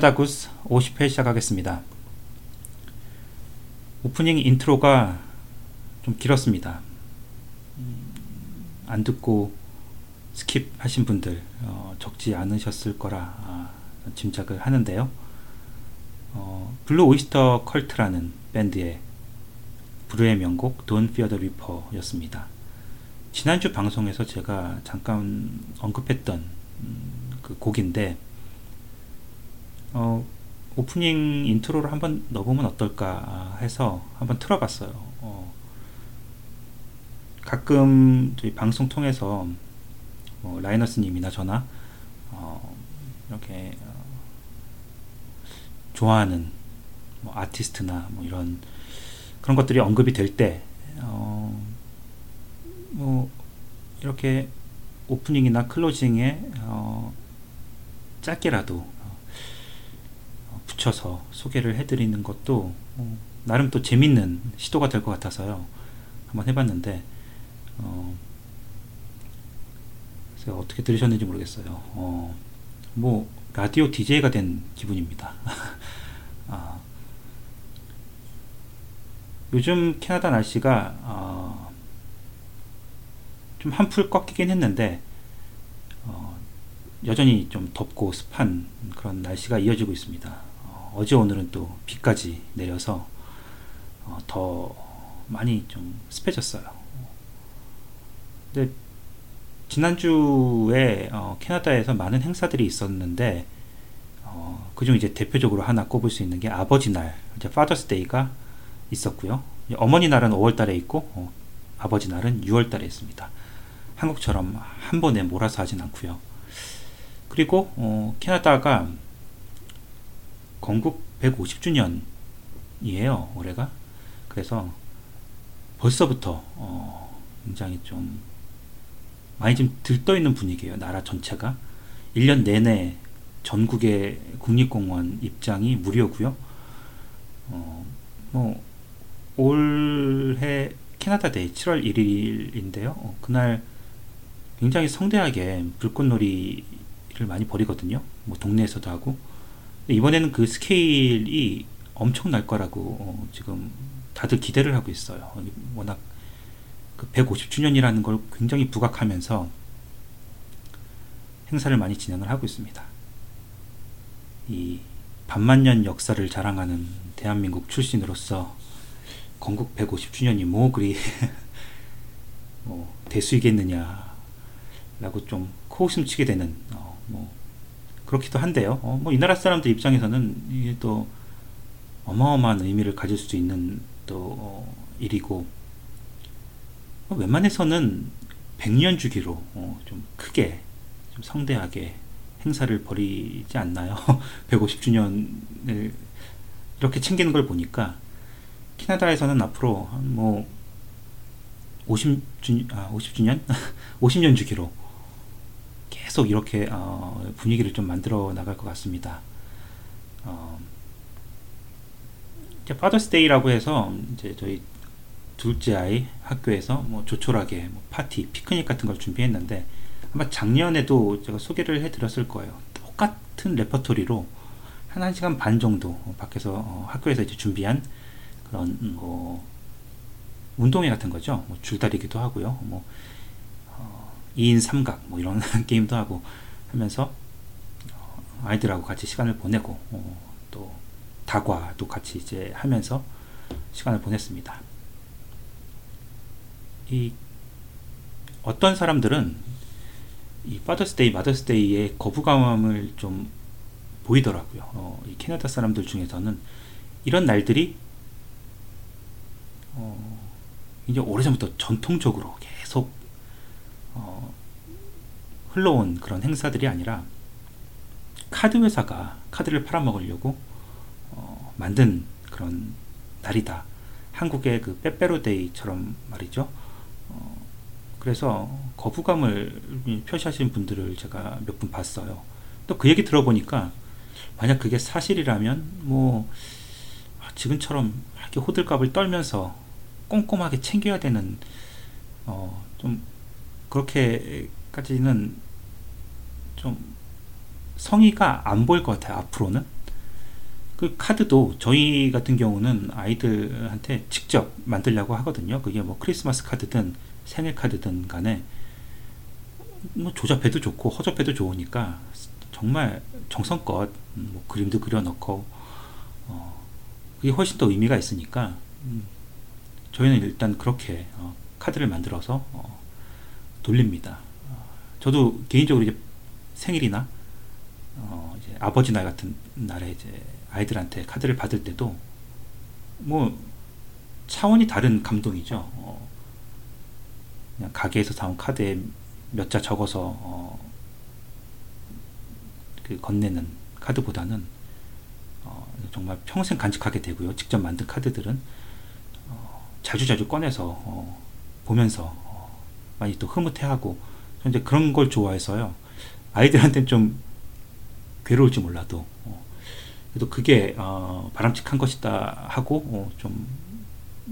캐나다 구스 50회 시작하겠습니다. 오프닝 intro가 좀 길었습니다. 음, 안 듣고 skip하신 분들 어, 적지 않으셨을 거라 아, 짐작을 하는데요. 어, 블루 오이스터 컬트라는 밴드의 불후의 명곡 Don't Fear the Reaper였습니다. 지난주 방송에서 제가 잠깐 언급했던 음, 그 곡인데 어, 오프닝 intro를 한번 넣어보면 어떨까 해서 한번 틀어봤어요. 어, 가끔 저희 방송 통해서 뭐 라이너스님이나 저나 어, 이렇게 어, 좋아하는 뭐 아티스트나 뭐 이런 그런 것들이 언급이 될 때, 어, 뭐 이렇게 오프닝이나 클로징에 어, 짧게라도 어, 붙여서 소개를 해드리는 것도 어, 나름 또 재밌는 시도가 될 것 같아서요. 한번 해봤는데 어, 제가 어떻게 들으셨는지 모르겠어요. 어, 뭐 라디오 DJ가 된 기분입니다. 아, 요즘 캐나다 날씨가 어, 좀 한풀 꺾이긴 했는데 어, 여전히 좀 덥고 습한 그런 날씨가 이어지고 있습니다. 어, 제 오늘은 또 비까지 내려서 어, 더 많이 좀 습해졌어요. 근데 지난주에 어, 캐나다에서 많은 행사들이 있었는데 어, 그중 이제 대표적으로 하나 꼽을 수 있는 게 아버지 날, 이제 Father's Day가 있었고요. 어머니 날은 5월 달에 있고 어, 아버지 날은 6월 달에 있습니다. 한국처럼 한 번에 몰아서 하진 않고요. 그리고 어, 캐나다가 건국 150주년이에요. 올해가. 그래서 벌써부터 어, 굉장히 좀 많이 좀 들떠 있는 분위기예요. 나라 전체가 1년 내내 전국의 국립공원 입장이 무료고요. 어, 뭐 올해 Canada Day 7월 1일인데요. 어, 그날 굉장히 성대하게 불꽃놀이를 많이 벌이거든요. 뭐 동네에서도 하고. 이번에는 그 스케일이 엄청 날 거라고 어, 지금 다들 기대를 하고 있어요. 워낙 그 150주년이라는 걸 굉장히 부각하면서 행사를 많이 진행을 하고 있습니다. 이 반만년 역사를 자랑하는 대한민국 출신으로서 건국 150주년이 뭐 그리 뭐 대수이겠느냐라고 좀 코웃음 치게 되는 어, 뭐 그렇기도 한데요. 어, 뭐이 나라 사람들 입장에서는 이게 또 어마어마한 의미를 가질 수 있는 또 어, 일이고 어, 웬만해서는 100년 주기로 어, 좀 크게 좀 성대하게 행사를 벌이지 않나요? 150주년을 이렇게 챙기는 걸 보니까 캐나다에서는 앞으로 뭐 50주 아 50주년 50년 주기로 계속 이렇게 어, 분위기를 좀 만들어 나갈 것 같습니다. 어, 이제 파더스데이라고 해서 이제 저희 둘째 아이 학교에서 뭐 조촐하게 뭐 파티, 피크닉 같은 걸 준비했는데 아마 작년에도 제가 소개를 해드렸을 거예요. 똑같은 레퍼토리로 한 1시간 반 정도 밖에서 어, 학교에서 이제 준비한 그런 뭐 운동회 같은 거죠. 뭐 줄다리기도 하고요. 뭐 어, 2인 삼각 뭐 이런 게임도 하고 하면서 어, 아이들하고 같이 시간을 보내고 어, 또 다과도 같이 이제 하면서 시간을 보냈습니다. 이 어떤 사람들은 이 Father's Day, Mother's Day의 거부감을 좀 보이더라고요. 어, 이 캐나다 사람들 중에서는 이런 날들이 어, 이제 오래전부터 전통적으로 계속 어, 흘러온 그런 행사들이 아니라 카드 회사가 카드를 팔아먹으려고 어, 만든 그런 날이다. 한국의 그 빼빼로데이처럼 말이죠. 어, 그래서 거부감을 표시하시는 분들을 제가 몇 분 봤어요. 또 그 얘기 들어보니까 만약 그게 사실이라면 뭐 지금처럼 이렇게 호들갑을 떨면서 꼼꼼하게 챙겨야 되는 어, 좀 그렇게까지는 좀 성의가 안 보일 것 같아요. 앞으로는 그 카드도 저희 같은 경우는 아이들한테 직접 만들려고 하거든요. 그게 뭐 크리스마스 카드든 생일 카드든 간에 뭐 조잡해도 좋고 허접해도 좋으니까 정말 정성껏 뭐 그림도 그려놓고 어, 그게 훨씬 더 의미가 있으니까 음, 저희는 일단 그렇게 어, 카드를 만들어서 어, 돌립니다. 어, 저도 개인적으로 이제 생일이나 어, 이제 아버지 날 같은 날에 이제 아이들한테 카드를 받을 때도 뭐 차원이 다른 감동이죠. 어, 그냥 가게에서 사온 카드에 몇 자 적어서 어, 그 건네는 카드보다는 어, 정말 평생 간직하게 되고요. 직접 만든 카드들은 어, 자주 자주 꺼내서 어, 보면서 어, 많이 또 흐뭇해하고 이제 그런 걸 좋아해서요. 아이들한테는 좀 괴로울지 몰라도 어, 그래도 그게 어, 바람직한 것이다 하고 어, 좀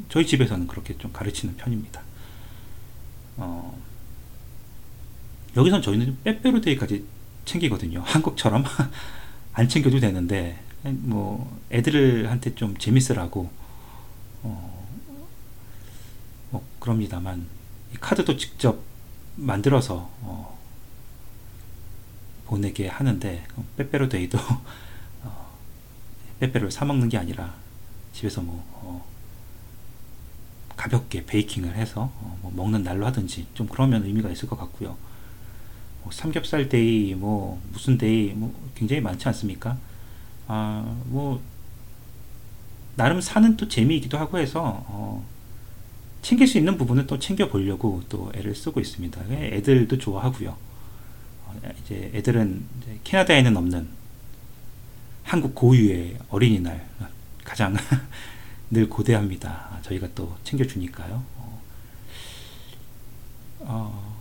저희 집에서는 그렇게 좀 가르치는 편입니다. 어, 여기선 저희는 빼빼로데이까지 챙기거든요. 한국처럼 안 챙겨도 되는데 뭐 애들한테 좀 재밌으라고 어, 뭐 그럽니다만 카드도 직접 만들어서 어, 보내게 하는데 빼빼로데이도 어, 빼빼로를 사 먹는 게 아니라 집에서 뭐 어, 가볍게 baking을 해서 어, 뭐 먹는 날로 하든지 좀 그러면 의미가 있을 것 같고요. 뭐 삼겹살 데이, 뭐 무슨 데이, 뭐 굉장히 많지 않습니까? 아, 뭐 나름 사는 또 재미이기도 하고 해서 어, 챙길 수 있는 부분은 또 챙겨 보려고 또 애를 쓰고 있습니다. 애들도 좋아하고요. 어, 이제 애들은 이제 캐나다에는 없는 한국 고유의 어린이날 가장 늘 고대합니다. 저희가 또 챙겨주니까요. 어, 어,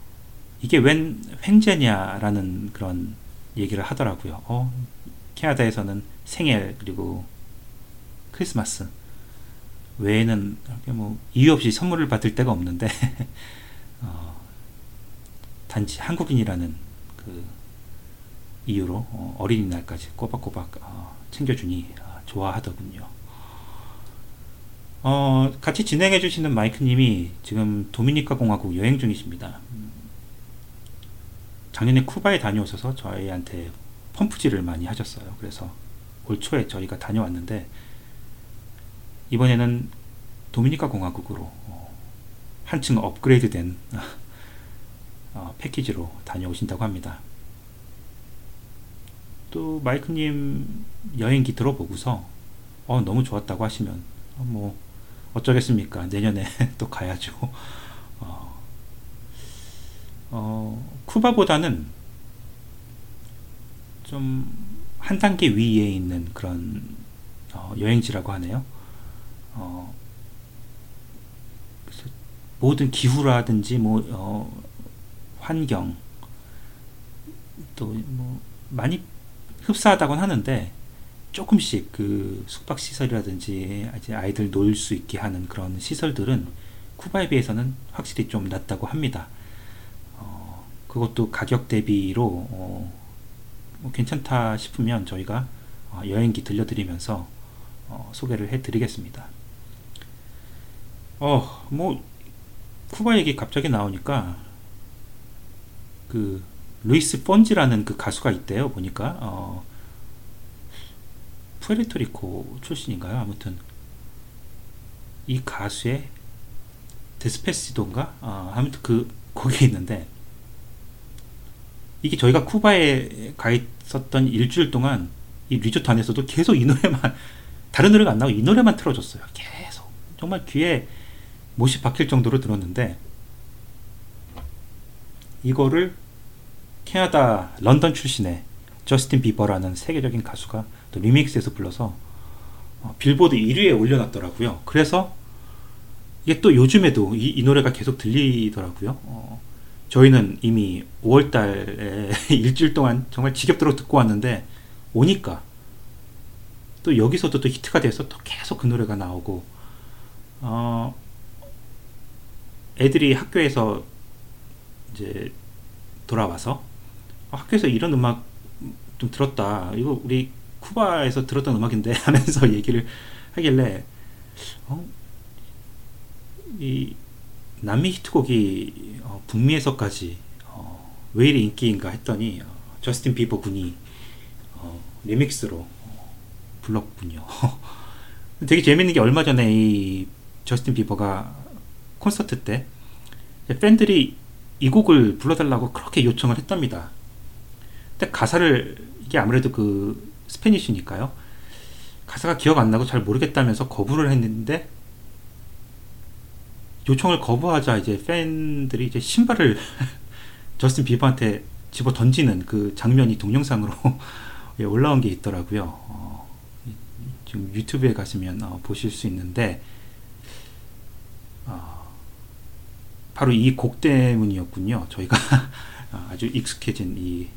이게 웬 횡재냐라는 그런 얘기를 하더라고요. 어, 캐나다에서는 생일 그리고 크리스마스 외에는 뭐 이유 없이 선물을 받을 때가 없는데 어, 단지 한국인이라는 그 이유로 어, 어린이날까지 꼬박꼬박 어, 챙겨주니 어, 좋아하더군요. 어, 같이 진행해 주시는 마이크님이 지금 도미니카 공화국 여행 중이십니다. 작년에 쿠바에 다녀오셔서 저희한테 펌프질을 많이 하셨어요. 그래서 올 초에 저희가 다녀왔는데 이번에는 도미니카 공화국으로 어, 한층 업그레이드된 어, 패키지로 다녀오신다고 합니다. 또 마이크님 여행기 들어보고서 어, 너무 좋았다고 하시면 어, 뭐 어쩌겠습니까? 내년에 또 가야죠. 어, 어, 쿠바보다는 좀 한 단계 위에 있는 그런 어, 여행지라고 하네요. 어, 모든 기후라든지 뭐 어, 환경 또 뭐 많이 흡사하다곤 하는데 조금씩 그 숙박 시설이라든지 이제 아이들 놀 수 있게 하는 그런 시설들은 쿠바에 비해서는 확실히 좀 낫다고 합니다. 어, 그것도 가격 대비로 어, 뭐 괜찮다 싶으면 저희가 어, 여행기 들려드리면서 어, 소개를 해드리겠습니다. 어, 뭐 쿠바 얘기 갑자기 나오니까 그 루이스 폰지라는 그 가수가 있대요. 보니까 어, 푸에르토리코 출신인가요? 아무튼 이 가수의 데스페시도인가? 아, 아무튼 그 거기에 있는데 이게 저희가 쿠바에 가 있었던 일주일 동안 이 리조트 안에서도 계속 이 노래만 다른 노래가 안 나오고 이 노래만 틀어줬어요. 계속 정말 귀에 못이 박힐 정도로 들었는데 이거를 캐나다 런던 출신의 저스틴 비버라는 세계적인 가수가 또 리믹스해서 불러서 어, 빌보드 1위에 올려놨더라고요. 그래서 이게 또 요즘에도 이, 이 노래가 계속 들리더라고요. 어, 저희는 이미 5월달에 일주일 동안 정말 지겹도록 듣고 왔는데 오니까 또 여기서도 또 히트가 돼서 또 계속 그 노래가 나오고 어, 애들이 학교에서 이제 돌아와서 어, 학교에서 이런 음악 좀 들었다. 이거 우리 쿠바에서 들었던 음악인데 하면서 얘기를 하길래 어? 이 남미 히트곡이 어, 북미에서까지 어, 왜 이리 인기인가 했더니 어, 저스틴 비버 군이 어, 리믹스로 어, 불렀군요. 되게 재밌는 게 얼마 전에 이 저스틴 비버가 콘서트 때 팬들이 이 곡을 불러달라고 그렇게 요청을 했답니다. 근데 가사를 이게 아무래도 그 스페니쉬니까요. 가사가 기억 안 나고 잘 모르겠다면서 거부를 했는데 요청을 거부하자 이제 팬들이 이제 신발을 저스틴 비버한테 집어 던지는 그 장면이 동영상으로 예, 올라온 게 있더라고요. 어, 지금 유튜브에 가시면 어, 보실 수 있는데 어, 바로 이 곡 때문이었군요. 저희가 아주 익숙해진 이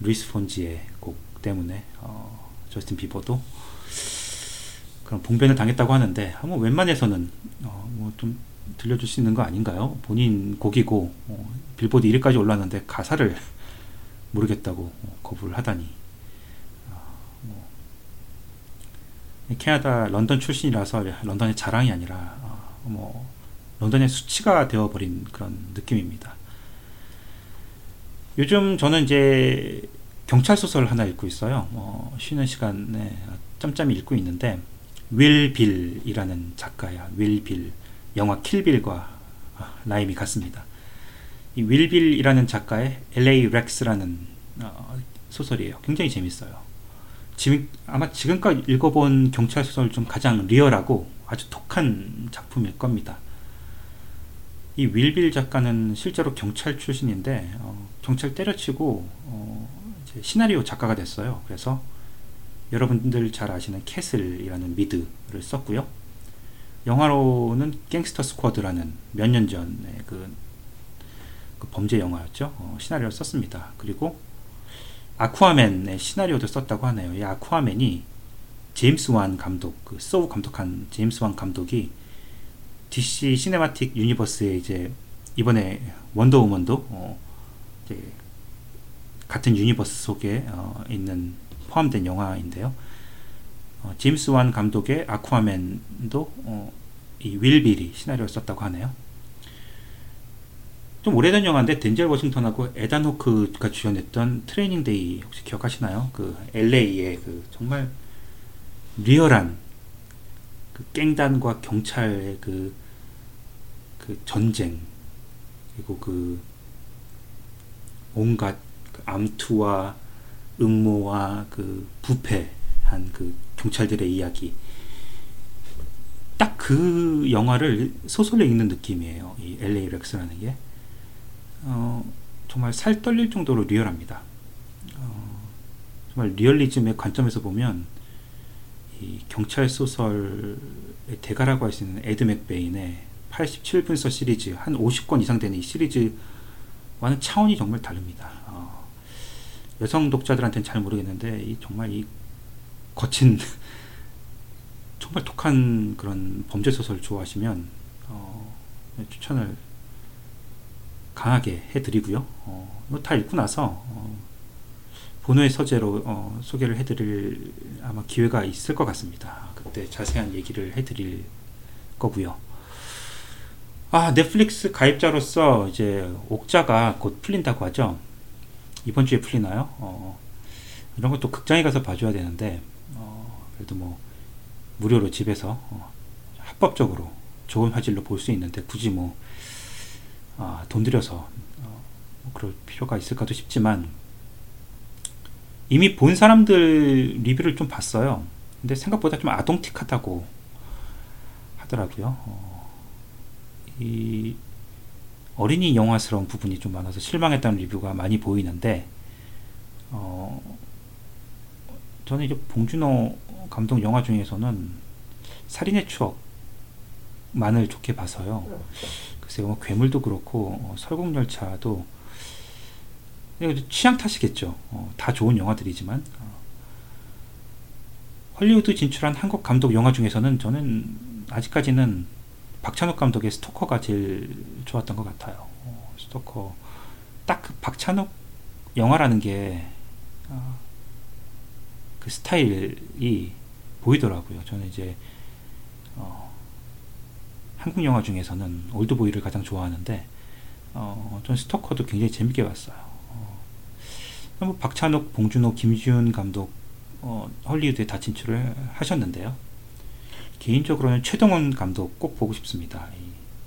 루이스 폰지의 곡 때문에 어, 저스틴 비버도 그런 봉변을 당했다고 하는데 한번 웬만해서는 어, 뭐 좀 들려줄 수 있는 거 아닌가요? 본인 곡이고 어, 빌보드 1위까지 올랐는데 가사를 모르겠다고 어, 거부를 하다니 어, 뭐, 캐나다 런던 출신이라서 런던의 자랑이 아니라 어, 뭐 런던의 수치가 되어버린 그런 느낌입니다. 요즘 저는 이제 경찰 소설 하나 읽고 있어요. 뭐 쉬는 시간에 짬짬이 읽고 있는데 윌 빌이라는 작가야. 윌 빌. 영화 킬빌과 rhyme이 같습니다. 이 윌빌이라는 작가의 LA Rex라는 어, 소설이에요. 굉장히 재밌어요. 지금 아마 지금까지 읽어본 경찰 소설 중 가장 리얼하고 아주 독한 작품일 겁니다. 이 윌빌 작가는 실제로 경찰 출신인데 어, 경찰 때려치고 어, 시나리오 작가가 됐어요. 그래서 여러분들 잘 아시는 Castle이라는 미드를 썼고요. 영화로는 Gangster Squad라는 몇 년 전에 그, 그, 범죄 영화였죠. 어, 시나리오를 썼습니다. 그리고 아쿠아맨의 시나리오도 썼다고 하네요. 이 아쿠아맨이 제임스 완 감독, 그 Saw 감독한 제임스 완 감독이 DC 시네마틱 유니버스에 이제 이번에 원더우먼도 어, 같은 universe 속에 어, 있는 포함된 영화인데요. 어, 제임스 완 감독의 아쿠아맨도 어, 이 윌 빌이 시나리오를 썼다고 하네요. 좀 오래된 영화인데 덴젤 워싱턴하고 에단 호크가 주연했던 Training Day 혹시 기억하시나요? 그 LA의 그 정말 리얼한 그 깽단과 경찰의 그, 그 전쟁 그리고 그 온갖 그 암투와 음모와 그 부패한 그 경찰들의 이야기. 딱 그 영화를 소설로 읽는 느낌이에요. 이 LA Rex라는 게. 어, 정말 살 떨릴 정도로 리얼합니다. 어, 정말 리얼리즘의 관점에서 보면 이 경찰 소설의 대가라고 할 수 있는 에드 맥베인의 87분서 시리즈 한 50권 이상 되는 이 시리즈와는 차원이 정말 다릅니다. 어, 여성 독자들한테는 잘 모르겠는데 이 정말 이 거친 정말 독한 그런 범죄 소설 좋아하시면 어, 추천을 강하게 해드리고요. 어, 이거 다 읽고 나서 어, 본호의 서재로 어, 소개를 해드릴 아마 기회가 있을 것 같습니다. 그때 자세한 얘기를 해드릴 거고요. 아 넷플릭스 가입자로서 이제 옥자가 곧 풀린다고 하죠. 이번 주에 풀리나요? 어, 이런 것도 극장에 가서 봐줘야 되는데 어, 그래도 뭐 무료로 집에서 어, 합법적으로 좋은 화질로 볼 수 있는데 굳이 뭐 아, 돈 들여서 어, 뭐 그럴 필요가 있을까도 싶지만 이미 본 사람들 리뷰를 좀 봤어요. 근데 생각보다 좀 아동틱하다고 하더라고요. 어, 이 어린이 영화스러운 부분이 좀 많아서 실망했다는 리뷰가 많이 보이는데 어, 저는 이제 봉준호 감독 영화 중에서는 살인의 추억만을 좋게 봐서요. 글쎄요, 뭐 괴물도 그렇고 어, 설국열차도 취향 탓이겠죠. 어, 다 좋은 영화들이지만 어, 헐리우드 진출한 한국 감독 영화 중에서는 저는 아직까지는 박찬욱 감독의 스토커가 제일 좋았던 것 같아요. 어, 스토커 딱 그 박찬욱 영화라는 게그 어, 스타일이 보이더라고요. 저는 이제 어, 한국 영화 중에서는 올드보이를 가장 좋아하는데 어, 전 스토커도 굉장히 재밌게 봤어요. 어, 뭐 박찬욱, 봉준호, 김지훈 감독 어, 헐리우드에 다 진출을 하셨는데요. 개인적으로는 최동원 감독 꼭 보고 싶습니다.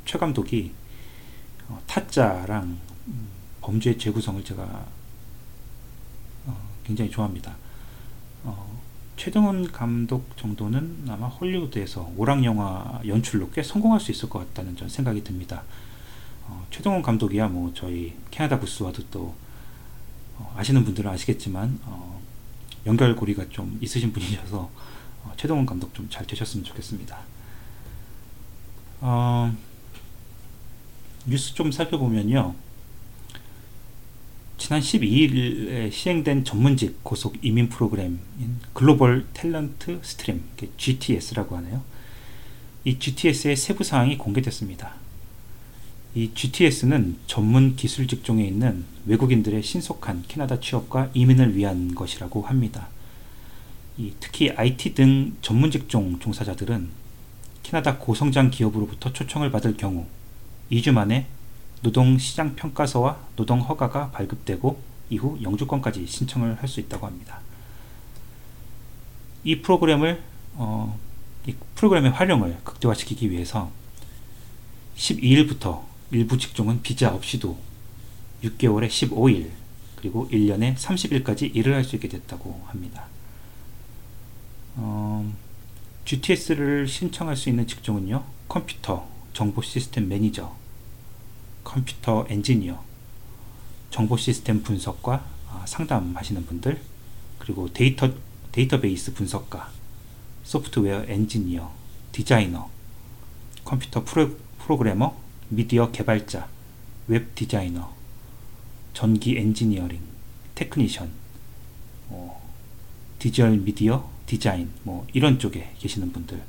최 감독이 어, 타짜랑 음, 범죄의 재구성을 제가 어, 굉장히 좋아합니다. 어, 최동원 감독 정도는 아마 헐리우드에서 오락 영화 연출로 꽤 성공할 수 있을 것 같다는 전 생각이 듭니다. 어, 최동원 감독이야 뭐 저희 캐나다 부스와도 또 어, 아시는 분들은 아시겠지만 어, 연결고리가 좀 있으신 분이셔서 어, 최동원 감독 좀 잘 되셨으면 좋겠습니다. 어, 뉴스 좀 살펴보면요. 지난 12일에 시행된 전문직 고속 이민 프로그램인 Global Talent Stream GTS라고 하네요. 이 GTS의 세부 사항이 공개됐습니다. 이 GTS는 전문 기술 직종에 있는 외국인들의 신속한 캐나다 취업과 이민을 위한 것이라고 합니다. 특히 IT 등 전문 직종 종사자들은 캐나다 고성장 기업으로부터 초청을 받을 경우 2주 만에 노동시장 평가서와 노동 허가가 발급되고 이후 영주권까지 신청을 할 수 있다고 합니다. 이 프로그램을 어, 이 프로그램의 활용을 극대화시키기 위해서 12일부터 일부 직종은 비자 없이도 6개월에 15일 그리고 1년에 30일까지 일을 할 수 있게 됐다고 합니다. 어, GTS를 신청할 수 있는 직종은요 컴퓨터 정보 시스템 매니저 컴퓨터 엔지니어, 정보 시스템 분석과 아, 상담하시는 분들, 그리고 데이터, 데이터베이스 분석가, 소프트웨어 엔지니어, 디자이너, 컴퓨터 프로, 프로그래머, 미디어 개발자, 웹 디자이너, 전기 엔지니어링, technician, 어, 디지털 미디어 디자인, 뭐 이런 쪽에 계시는 분들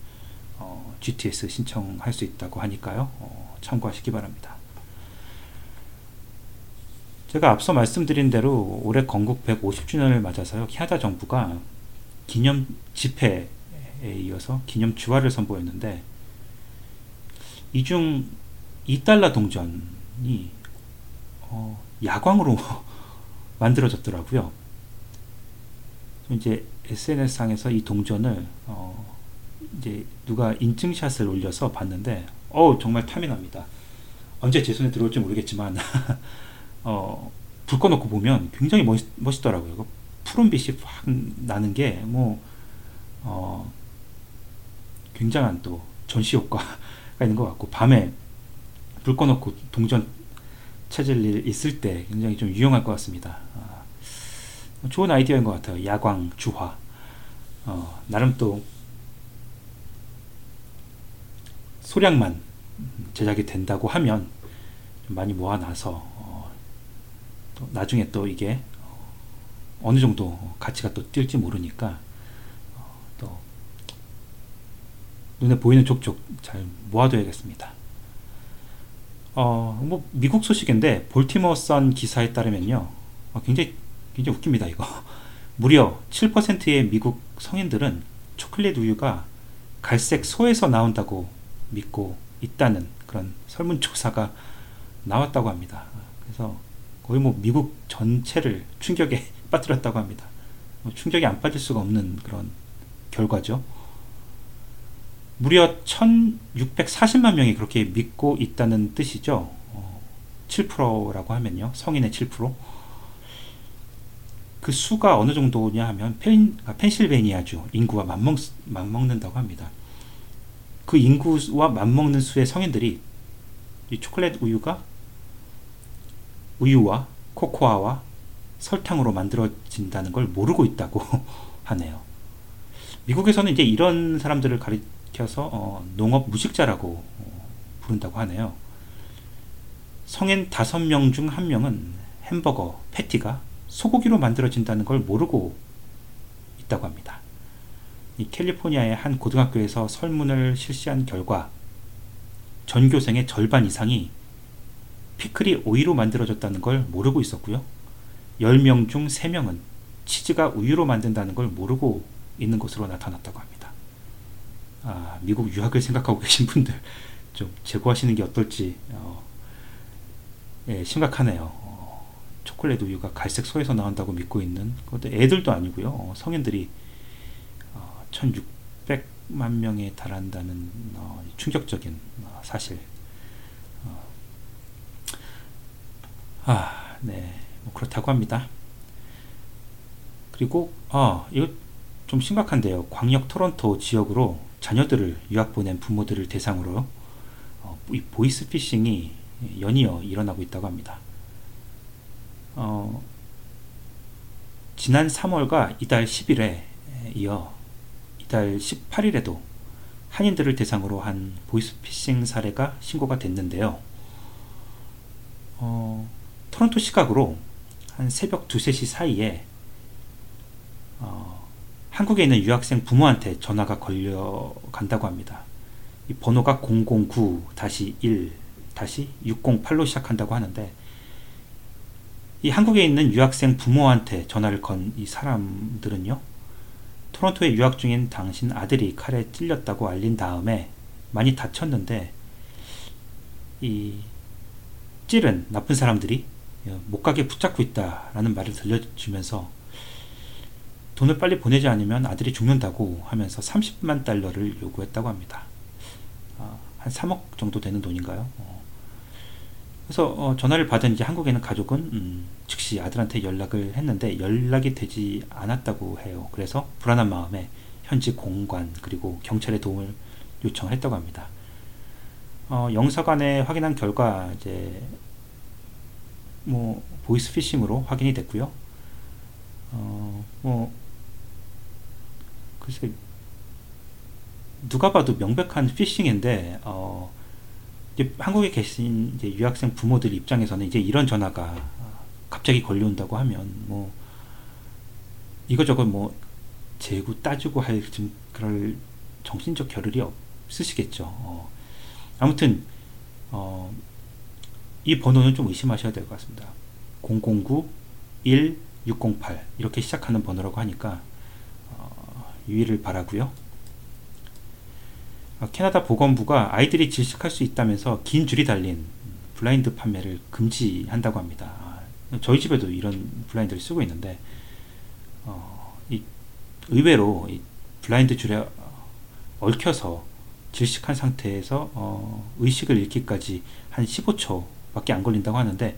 어, GTS 신청할 수 있다고 하니까요. 어, 참고하시기 바랍니다. 제가 앞서 말씀드린 대로 올해 건국 150주년을 맞아서요. 캐나다 정부가 기념 집회에 이어서 기념 주화를 선보였는데 이 중 2달러 동전이 어, 야광으로 만들어졌더라고요. 이제 SNS상에서 이 동전을 어, 이제 누가 인증샷을 올려서 봤는데 어 정말 탐이 납니다. 언제 제 손에 들어올지 모르겠지만 어, 불 꺼놓고 보면 굉장히 멋있, 멋있더라고요. 푸른 빛이 확 나는 게 뭐, 어, 굉장한 또 전시 효과가 있는 것 같고, 밤에 불 꺼놓고 동전 찾을 일 있을 때 굉장히 좀 유용할 것 같습니다. 어, 좋은 아이디어인 것 같아요. 야광, 주화. 어, 나름 또 소량만 제작이 된다고 하면 많이 모아놔서 또 나중에 또 이게 어느 정도 가치가 또 뛸지 모르니까 어, 눈에 보이는 족족 잘 모아둬야겠습니다. 어, 뭐 미국 소식인데 볼티모어 선 기사에 따르면요. 어, 굉장히 굉장히 웃깁니다, 이거. 무려 7%의 미국 성인들은 초콜릿 우유가 갈색 소에서 나온다고 믿고 있다는 그런 설문조사가 나왔다고 합니다. 그래서 거의 뭐 미국 전체를 충격에 빠뜨렸다고 합니다. 뭐 충격이 안 빠질 수가 없는 그런 결과죠. 무려 1640만 명이 그렇게 믿고 있다는 뜻이죠. 어, 7%라고 하면요. 성인의 7%. 그 수가 어느 정도냐 하면 펜, 아, 펜실베니아주 인구와 맞먹, 맞먹는다고 합니다. 그 인구와 맞먹는 수의 성인들이 이 초콜릿 우유가 우유와 코코아와 설탕으로 만들어진다는 걸 모르고 있다고 하네요. 미국에서는 이제 이런 사람들을 가리켜서 어, 농업 무식자라고 어, 부른다고 하네요. 성인 5명 중 1명은 햄버거 패티가 소고기로 만들어진다는 걸 모르고 있다고 합니다. 이 캘리포니아의 한 고등학교에서 설문을 실시한 결과 전교생의 절반 이상이 피클이 오이로 만들어졌다는 걸 모르고 있었고요. 10명 중 3명은 치즈가 우유로 만든다는 걸 모르고 있는 것으로 나타났다고 합니다. 아, 미국 유학을 생각하고 계신 분들 좀 제고하시는 게 어떨지 어, 예, 심각하네요. 어, 초콜릿 우유가 갈색 소에서 나온다고 믿고 있는 그것도 애들도 아니고요. 어, 성인들이 1600만 명에 달한다는 어, 충격적인 어, 사실. 어, 아, 네, 뭐 그렇다고 합니다. 그리고 아, 이거 좀 심각한데요. 광역 토론토 지역으로 자녀들을 유학 보낸 부모들을 대상으로 어, 이 보이스피싱이 연이어 일어나고 있다고 합니다. 어, 지난 3월과 이달 10일에 이어 이달 18일에도 한인들을 대상으로 한 보이스피싱 사례가 신고가 됐는데요. 어, 토론토 시각으로 한 새벽 2, 3시 사이에 어, 한국에 있는 유학생 부모한테 전화가 걸려간다고 합니다. 이 번호가 009-1-608로 시작한다고 하는데 이 한국에 있는 유학생 부모한테 전화를 건 이 사람들은요. 토론토에 유학 중인 당신 아들이 칼에 찔렸다고 알린 다음에 많이 다쳤는데 이 찔은 나쁜 사람들이 못 가게 붙잡고 있다라는 말을 들려주면서 돈을 빨리 보내지 않으면 아들이 죽는다고 하면서 30만 달러를 요구했다고 합니다. 어, 한 3억 정도 되는 돈인가요? 어. 그래서 어, 전화를 받은 이제 한국에 있는 가족은 음, 즉시 아들한테 연락을 했는데 연락이 되지 않았다고 해요. 그래서 불안한 마음에 현지 공관 그리고 경찰의 도움을 요청을 했다고 합니다. 어, 영사관에 확인한 결과 이제 뭐 보이스 피싱으로 확인이 됐고요. 어, 뭐 글쎄 누가 봐도 명백한 피싱인데 어, 이제 한국에 계신 이제 유학생 부모들 입장에서는 이제 이런 전화가 갑자기 걸려온다고 하면 뭐 이거저거 뭐 재고 따지고 할좀 그럴 정신적 겨를이 없으시겠죠. 어, 아무튼 어, 이 번호는 좀 의심하셔야 될 것 같습니다. 009 1608 이렇게 시작하는 번호라고 하니까 어, 유의를 바라고요. 어, 캐나다 보건부가 아이들이 질식할 수 있다면서 긴 줄이 달린 블라인드 판매를 금지한다고 합니다. 저희 집에도 이런 블라인드를 쓰고 있는데 어, 의외로 블라인드 줄에 얽혀서 질식한 상태에서 어, 의식을 잃기까지 한 15초밖에 안 걸린다고 하는데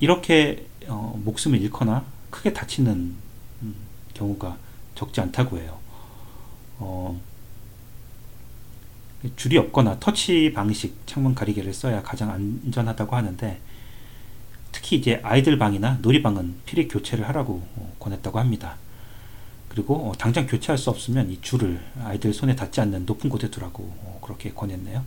이렇게 어, 목숨을 잃거나 크게 다치는 음, 경우가 적지 않다고 해요. 어, 줄이 없거나 터치 방식 창문 가리개를 써야 가장 안전하다고 하는데 특히 이제 아이들 방이나 놀이방은 필히 교체를 하라고 어, 권했다고 합니다. 그리고 어, 당장 교체할 수 없으면 이 줄을 아이들 손에 닿지 않는 높은 곳에 두라고 어, 그렇게 권했네요.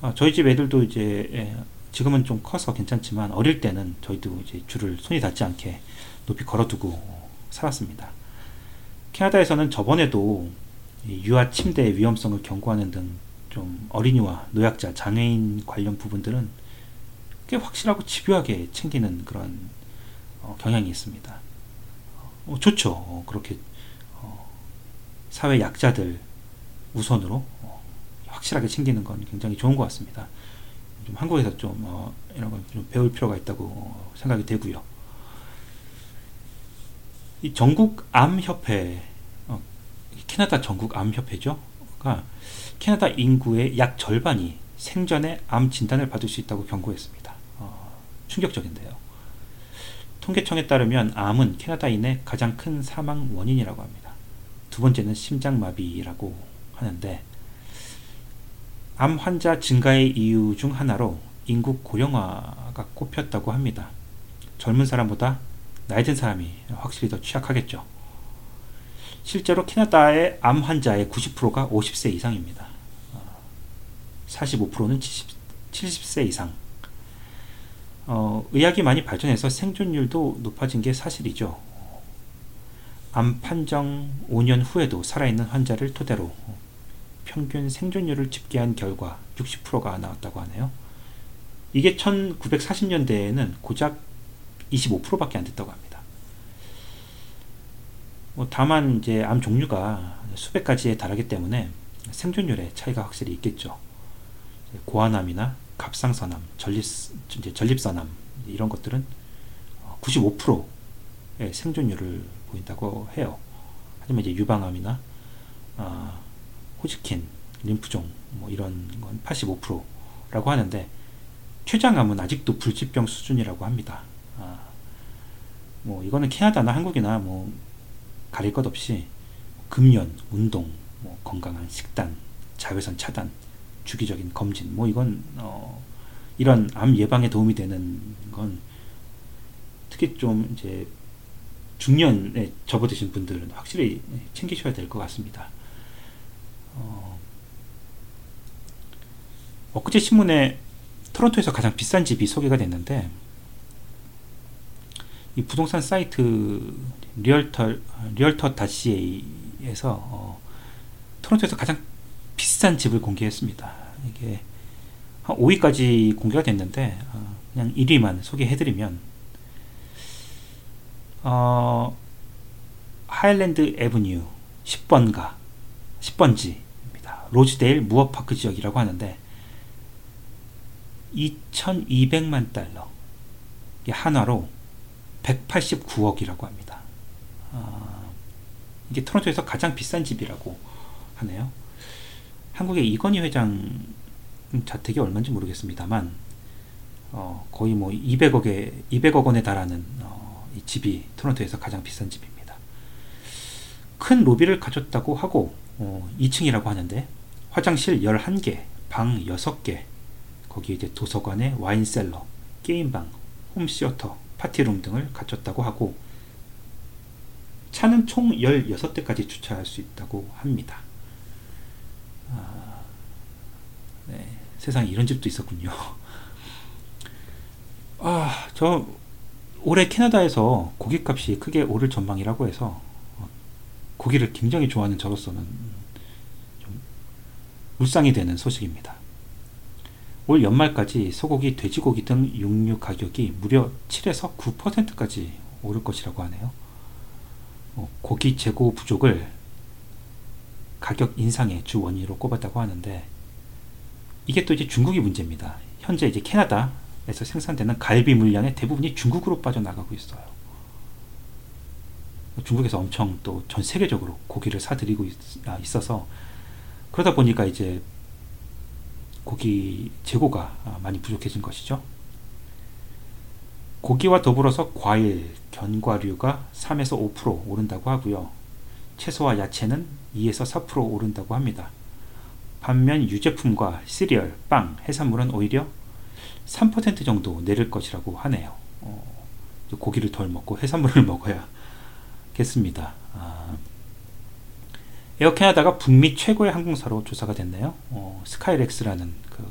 어, 저희 집 애들도 이제 예, 지금은 좀 커서 괜찮지만 어릴 때는 저희도 이제 줄을 손이 닿지 않게 높이 걸어두고 살았습니다. 캐나다에서는 저번에도 이 유아 침대의 위험성을 경고하는 등 좀 어린이와 노약자, 장애인 관련 부분들은 꽤 확실하고 집요하게 챙기는 그런 어, 경향이 있습니다. 어, 좋죠. 어, 그렇게 어, 사회 약자들 우선으로 어, 확실하게 챙기는 건 굉장히 좋은 것 같습니다. 좀 한국에서 좀 어, 이런 걸 좀 배울 필요가 있다고 어, 생각이 되고요. 이 전국 암 협회 어, 캐나다 전국 암 협회죠가 캐나다 인구의 약 절반이 생전에 암 진단을 받을 수 있다고 경고했습니다. 어, 충격적인데요. 통계청에 따르면 암은 캐나다인의 가장 큰 사망 원인이라고 합니다. 두 번째는 심장마비라고 하는데 암 환자 증가의 이유 중 하나로 인구 고령화가 꼽혔다고 합니다. 젊은 사람보다 나이 든 사람이 확실히 더 취약하겠죠. 실제로 캐나다의 암 환자의 90%가 50세 이상입니다. 45%는 70, 70세 이상. 어, 의학이 많이 발전해서 생존율도 높아진 게 사실이죠. 암 판정 5년 후에도 살아있는 환자를 토대로 평균 생존율을 집계한 결과 60%가 나왔다고 하네요. 이게 1940년대에는 고작 25%밖에 안 됐다고 합니다. 뭐 다만 이제 암 종류가 수백 가지에 달하기 때문에 생존율에 차이가 확실히 있겠죠. 고환암이나 갑상선암, 전립, 전립선암 이런 것들은 95%의 생존율을 보인다고 해요. 하지만 이제 유방암이나 아, 호지킨, 림프종 뭐 이런 건 85%라고 하는데 췌장암은 아직도 불치병 수준이라고 합니다. 아, 뭐 이거는 캐나다나 한국이나 뭐 가릴 것 없이 금연, 운동, 뭐 건강한 식단, 자외선 차단 주기적인 검진 뭐 이건 어, 이런 암 예방에 도움이 되는 건 특히 좀 이제 중년에 접어드신 분들은 확실히 챙기셔야 될 것 같습니다. 어, 엊그제 신문에 토론토에서 가장 비싼 집이 소개가 됐는데 이 부동산 사이트 Realtor Realtor.ca에서 어, 토론토에서 가장 비싼 집을 공개했습니다. 이게 한 5위까지 공개가 됐는데 어, 그냥 1위만 소개해드리면 어, 하일랜드 에브뉴 10번가 10번지입니다. 로즈데일 무어파크 지역이라고 하는데 2,200만 달러 한화로 189억이라고 합니다. 어, 이게 토론토에서 가장 비싼 집이라고 하네요. 한국의 이건희 회장 자택이 얼마인지 모르겠습니다만 어, 거의 뭐 200억에 200억 원에 달하는 어, 이 집이 토론토에서 가장 비싼 집입니다. 큰 로비를 가졌다고 하고 어, 2층이라고 하는데 화장실 11개, 방 6개, 거기에 이제 도서관에 와인셀러, 게임방, 홈시어터, 파티룸 등을 갖췄다고 하고 차는 총 16대까지 주차할 수 있다고 합니다. 아, 네, 세상에 이런 집도 있었군요. 아, 저 올해 캐나다에서 고기값이 크게 오를 전망이라고 해서 어, 고기를 굉장히 좋아하는 저로서는 좀 울상이 되는 소식입니다. 올 연말까지 소고기, 돼지고기 등 육류 가격이 무려 7에서 9%까지 오를 것이라고 하네요. 어, 고기 재고 부족을 가격 인상의 주 원인으로 꼽았다고 하는데 이게 또 이제 중국이 문제입니다. 현재 이제 캐나다에서 생산되는 갈비 물량의 대부분이 중국으로 빠져나가고 있어요. 중국에서 엄청 또 전 세계적으로 고기를 사들이고 있, 아, 있어서 그러다 보니까 이제 고기 재고가 아, 많이 부족해진 것이죠. 고기와 더불어서 과일, 견과류가 3에서 5% 오른다고 하고요. 채소와 야채는 2에서 4% 오른다고 합니다. 반면 유제품과 시리얼, 빵, 해산물은 오히려 3% 정도 내릴 것이라고 하네요. 어, 고기를 덜 먹고 해산물을 먹어야겠습니다. 아, 에어 캐나다가 북미 최고의 항공사로 조사가 됐네요. 어, Skytrax라는 그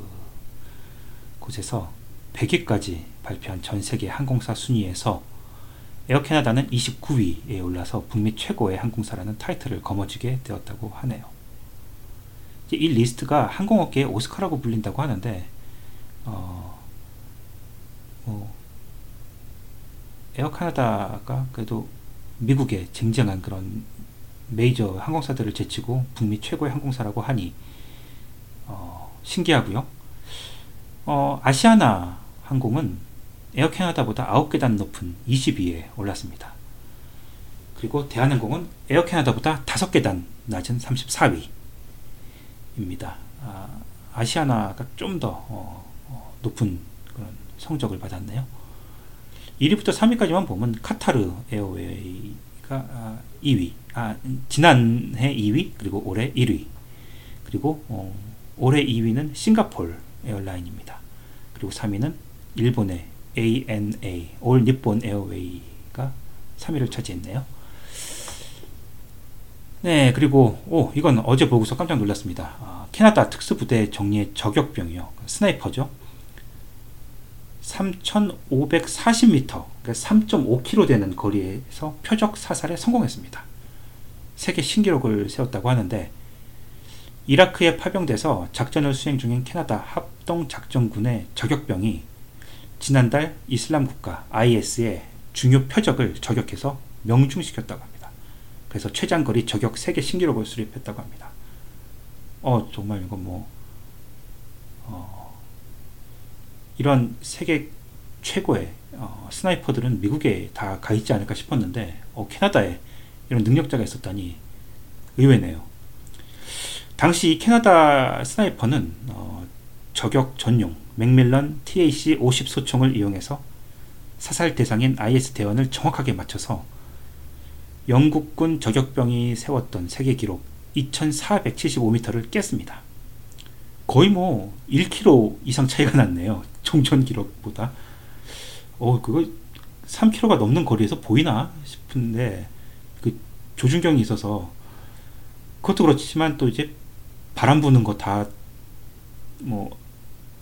곳에서 100위까지 발표한 전 세계 항공사 순위에서 에어 캐나다는 29위에 올라서 북미 최고의 항공사라는 타이틀을 거머쥐게 되었다고 하네요. 이 리스트가 항공업계의 오스카라고 불린다고 하는데 어, 뭐 에어 카나다가 그래도 미국의 쟁쟁한 그런 메이저 항공사들을 제치고 북미 최고의 항공사라고 하니 어, 신기하고요. 어, 아시아나 항공은 에어 캐나다보다 9계단 높은 20위에 올랐습니다. 그리고 대한항공은 에어 캐나다보다 5계단 낮은 34위입니다. 아, 시아나가 좀더 어, 어, 높은 그런 성적을 받았네요. 1위부터 3위까지만 보면 카타르 에어웨이가 아, 2위, 아, 지난해 2위, 그리고 올해 1위, 그리고 어, 올해 2위는 싱가폴 에어라인입니다. 그리고 3위는 일본의 ANA, 올 니폰 에어웨이가 3위를 차지했네요. 네, 그리고 오 이건 어제 보고서 깜짝 놀랐습니다. 아, 캐나다 특수부대 정예 저격병이요, 스나이퍼죠. 3,540m, 그러니까 3.5km 되는 거리에서 표적 사살에 성공했습니다. 세계 신기록을 세웠다고 하는데 이라크에 파병돼서 작전을 수행 중인 캐나다 합동작전군의 저격병이 지난달 이슬람 국가 IS의 중요 표적을 저격해서 명중시켰다고 합니다. 그래서 최장거리 저격 세계 신기록을 수립했다고 합니다. 어 정말 이건 뭐 어, 이런 세계 최고의 어, 스나이퍼들은 미국에 다 가 있지 않을까 싶었는데 어, 캐나다에 이런 능력자가 있었다니 의외네요. 당시 캐나다 스나이퍼는 어, 저격 전용 맥밀런 TAC 50 소총을 이용해서 사살 대상인 IS 대원을 정확하게 맞춰서 영국군 저격병이 세웠던 세계 기록 2475m를 깼습니다. 거의 뭐 1km 이상 차이가 났네요. 총전 기록보다. 어, 그거 3km가 넘는 거리에서 보이나 싶은데 그 조준경이 있어서 그것도 그렇지만 또 이제 바람 부는 거 다 뭐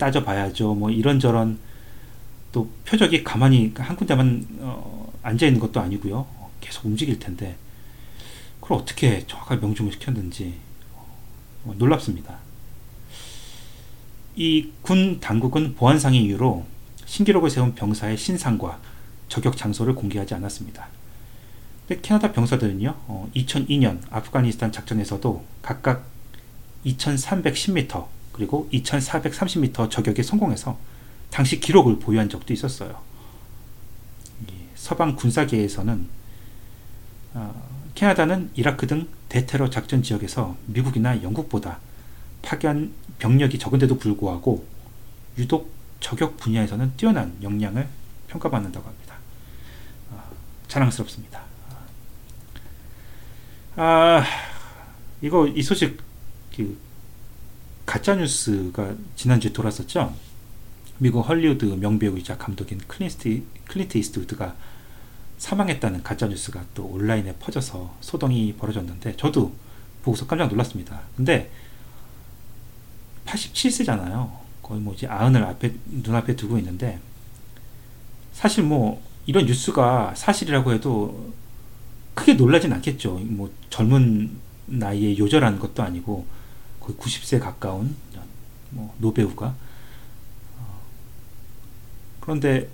따져봐야죠. 뭐 이런저런 또 표적이 가만히 한 군데만 어, 앉아 있는 것도 아니고요. 계속 움직일 텐데 그걸 어떻게 정확하게 명중을 시켰는지 어, 놀랍습니다. 이 군 당국은 보안상의 이유로 신기록을 세운 병사의 신상과 저격 장소를 공개하지 않았습니다. 캐나다 병사들은요, 어, 2002년 아프가니스탄 작전에서도 각각 2310m 그리고 2430m 저격에 성공해서 당시 기록을 보유한 적도 있었어요. 서방 군사계에서는 어, 캐나다는 이라크 등 대테러 작전 지역에서 미국이나 영국보다 파견 병력이 적은데도 불구하고 유독 저격 분야에서는 뛰어난 역량을 평가받는다고 합니다. 어, 자랑스럽습니다. 아, 이거 이 소식 그 가짜 뉴스가 지난주에 돌았었죠. 미국 헐리우드 명배우이자 감독인 클린트, 클린트 이스트우드가 사망했다는 가짜 뉴스가 또 온라인에 퍼져서 소동이 벌어졌는데 저도 보고서 깜짝 놀랐습니다. 근데 87세잖아요. 거의 뭐 이제 아흔을 앞에 눈앞에 두고 있는데 사실 뭐 이런 뉴스가 사실이라고 해도 크게 놀라진 않겠죠. 뭐 젊은 나이에 요절한 것도 아니고 거의 90세 가까운 뭐 노배우가 어, 그런데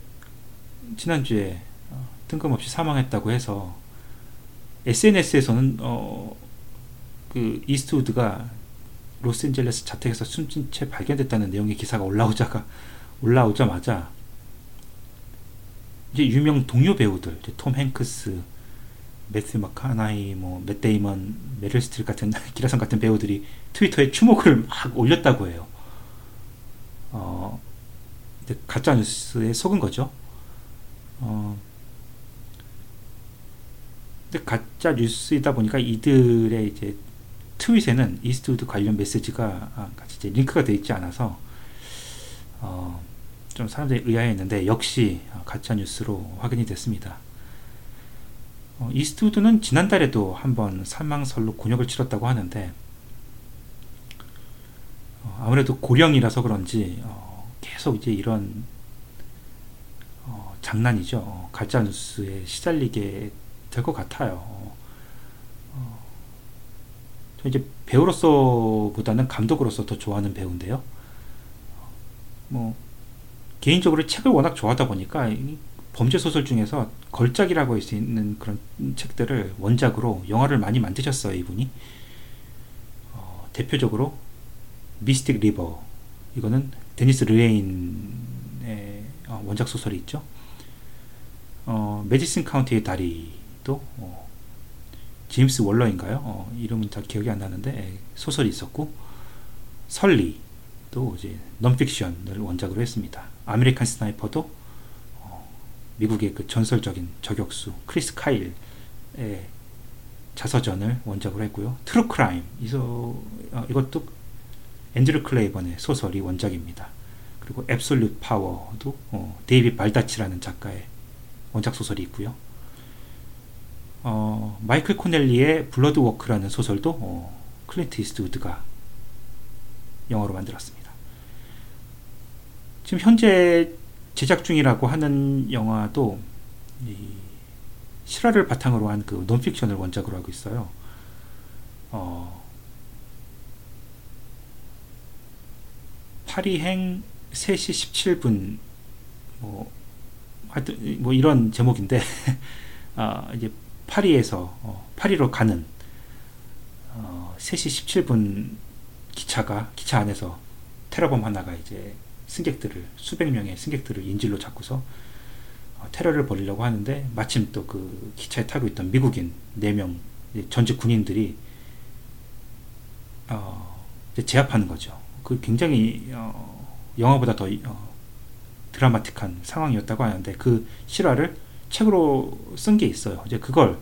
지난주에 어, 뜬금없이 사망했다고 해서 SNS에서는 어, 그 이스트우드가 로스앤젤레스 자택에서 숨진 채 발견됐다는 내용의 기사가 올라오자가 올라오자마자 이제 유명 동료 배우들 톰 행크스 매튜 맥커너히, 뭐 맷 데이먼, 메릴 스트립 같은 기라성 같은 배우들이 트위터에 추모글을 막 올렸다고 해요. 어, 가짜 뉴스에 속은 거죠. 어, 근데 가짜 뉴스이다 보니까 이들의 이제 트윗에는 이스트우드 관련 메시지가 아, 이제 링크가 되어 있지 않아서 어, 좀 사람들이 의아해했는데 역시 가짜 뉴스로 확인이 됐습니다. 어, 이스트우드는 지난달에도 한번 사망설로 곤욕을 치렀다고 하는데 어, 아무래도 고령이라서 그런지 어, 계속 이제 이런 어, 장난이죠. 어, 가짜 뉴스에 시달리게 될 것 같아요. 어, 저 이제 배우로서보다는 감독으로서 더 좋아하는 배우인데요. 뭐 개인적으로 책을 워낙 좋아하다 보니까 범죄 소설 중에서 걸작이라고 할 수 있는 그런 책들을 원작으로 영화를 많이 만드셨어요 이분이. 어, 대표적으로 Mystic River 이거는 데니스 루헤인의 어, 원작 소설이 있죠. 어, 메디슨 카운티의 다리도 어, 제임스 월러인가요? 어, 이름은 잘 기억이 안 나는데 예, 소설이 있었고 설리도 이제 넌픽션을 원작으로 했습니다. American Sniper도 어, 미국의 그 전설적인 저격수 크리스 카일의 자서전을 원작으로 했고요. True Crime 이소, 어, 이것도 앤드류 클레이번의 소설이 원작입니다. 그리고 Absolute Power도 어, 데이비 발다치라는 작가의 원작 소설이 있고요. 어, 마이클 코넬리의 Blood Work라는 소설도 어, 클린트 이스트우드가 영어로 만들었습니다. 지금 현재 제작 중이라고 하는 영화도 실화를 바탕으로 한 그 논픽션을 원작으로 하고 있어요. 어, 파리행 3시 17분 뭐 하여튼 뭐 이런 제목인데 아, 이제 파리에서 어, 파리로 가는 어, 3시 17분 기차가 기차 안에서 테러범 하나가 이제 승객들을 수백 명의 승객들을 인질로 잡고서 어, 테러를 벌이려고 하는데 마침 또 그 기차에 타고 있던 미국인 4명 전직 군인들이 어, 제압하는 거죠. 그 굉장히 어, 영화보다 더 어, 드라마틱한 상황이었다고 하는데 그 실화를 책으로 쓴 게 있어요. 이제 그걸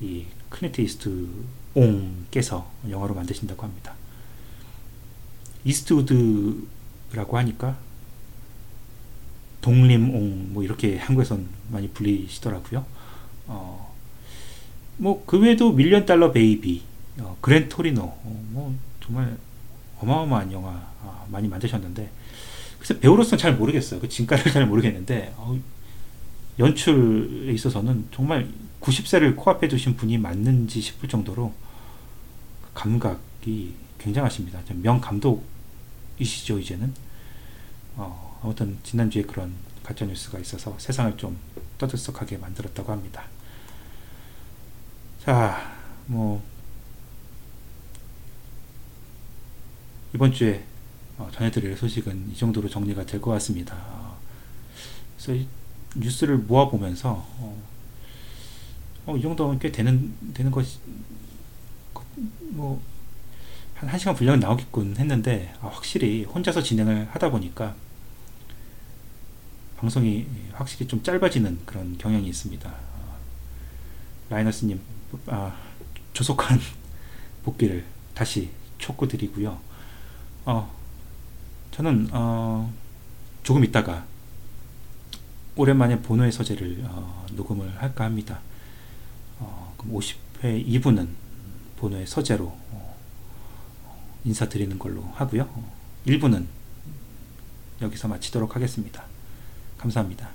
이 클린트 이스트 옹께서 영화로 만드신다고 합니다. 이스트우드라고 하니까 동림옹 뭐 이렇게 한국에선 많이 불리시더라고요. 어, 뭐그 외에도 밀리언 달러 베이비, 어, 그랜 토리노, 어, 뭐 정말 어마어마한 영화 아, 많이 만드셨는데 그래서 배우로서는 잘 모르겠어요. 그 진가를 잘 모르겠는데 어, 연출에 있어서는 정말 90세를 코앞에 두신 분이 맞는지 싶을 정도로 감각이 굉장하십니다. 명 감독이시죠 이제는. 어, 아무튼 지난주에 그런 가짜 뉴스가 있어서 세상을 좀 떠들썩하게 만들었다고 합니다. 자, 뭐 이번 주에 어, 전해드릴 소식은 이 정도로 정리가 될 것 같습니다. 그래서 뉴스를 모아보면서 어, 어, 이 정도면 꽤 되는 되는 것이 뭐 한 1시간 분량 나오겠군 했는데 아, 확실히 혼자서 진행을 하다 보니까 방송이 확실히 좀 짧아지는 그런 경향이 있습니다. 아, 라이너스님 아, 조속한 복귀를 다시 촉구드리고요. 어, 저는 어, 조금 있다가 오랜만에 본호의 서재를 어, 녹음을 할까 합니다. 어, 그럼 50회 2부는 본호의 서재로 어, 인사드리는 걸로 하고요. 1부는 여기서 마치도록 하겠습니다. 감사합니다.